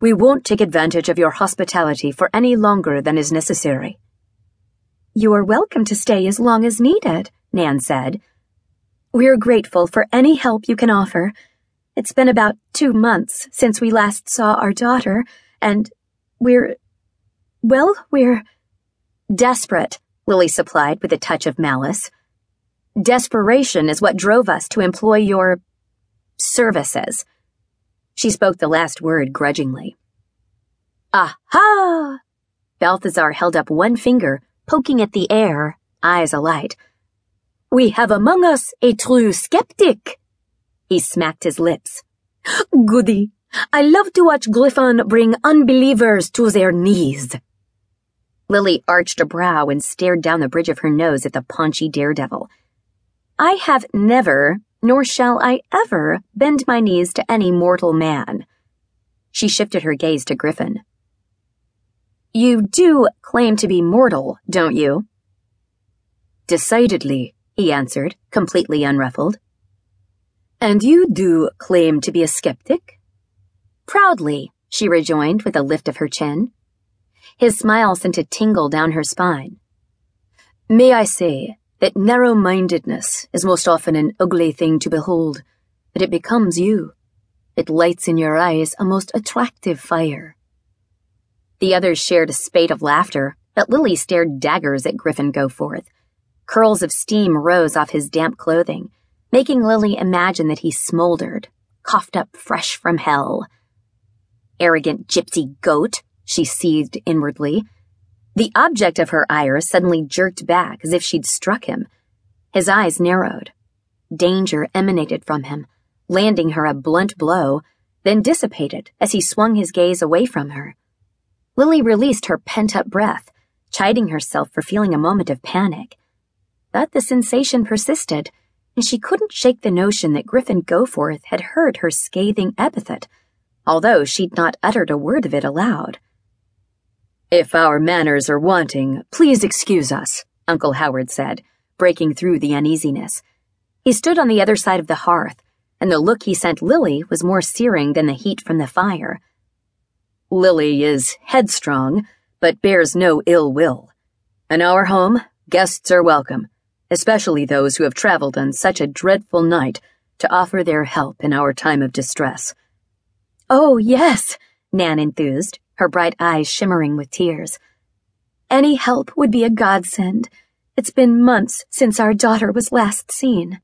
We won't take advantage of your hospitality for any longer than is necessary. You're welcome to stay as long as needed, Nan said. We're grateful for any help you can offer. It's been about two months since we last saw our daughter, and we're. well, we're. Desperate, Lily supplied with a touch of malice. Desperation is what drove us to employ your. services. She spoke the last word grudgingly. Aha! Balthazar held up one finger, poking at the air, eyes alight. We have among us a true skeptic. He smacked his lips. Goody. I love to watch Griffon bring unbelievers to their knees. Lily arched a brow and stared down the bridge of her nose at the paunchy daredevil. I have never, nor shall I ever, bend my knees to any mortal man. She shifted her gaze to Griffon. You do claim to be mortal, don't you? Decidedly, he answered, completely unruffled. And you do claim to be a skeptic? Proudly, she rejoined with a lift of her chin. His smile sent a tingle down her spine. May I say that narrow mindedness is most often an ugly thing to behold, but it becomes you. It lights in your eyes a most attractive fire. The others shared a spate of laughter, but Lily stared daggers at Griffon Goforth. Curls of steam rose off his damp clothing making Lily imagine that he smoldered, coughed up fresh from hell. Arrogant gypsy goat, she seethed inwardly. The object of her ire suddenly jerked back as if she'd struck him. His eyes narrowed. Danger emanated from him, landing her a blunt blow, then dissipated as he swung his gaze away from her. Lily released her pent up breath, chiding herself for feeling a moment of panic. But the sensation persisted and she couldn't shake the notion that Griffon Goforth had heard her scathing epithet, although she'd not uttered a word of it aloud. If our manners are wanting, please excuse us, Uncle Howard said, breaking through the uneasiness. He stood on the other side of the hearth, and the look he sent Lily was more searing than the heat from the fire. Lily is headstrong, but bears no ill will. In our home, guests are welcome especially those who have traveled on such a dreadful night to offer their help in our time of distress. Oh, yes, Nan enthused, her bright eyes shimmering with tears. Any help would be a godsend. It's been months since our daughter was last seen.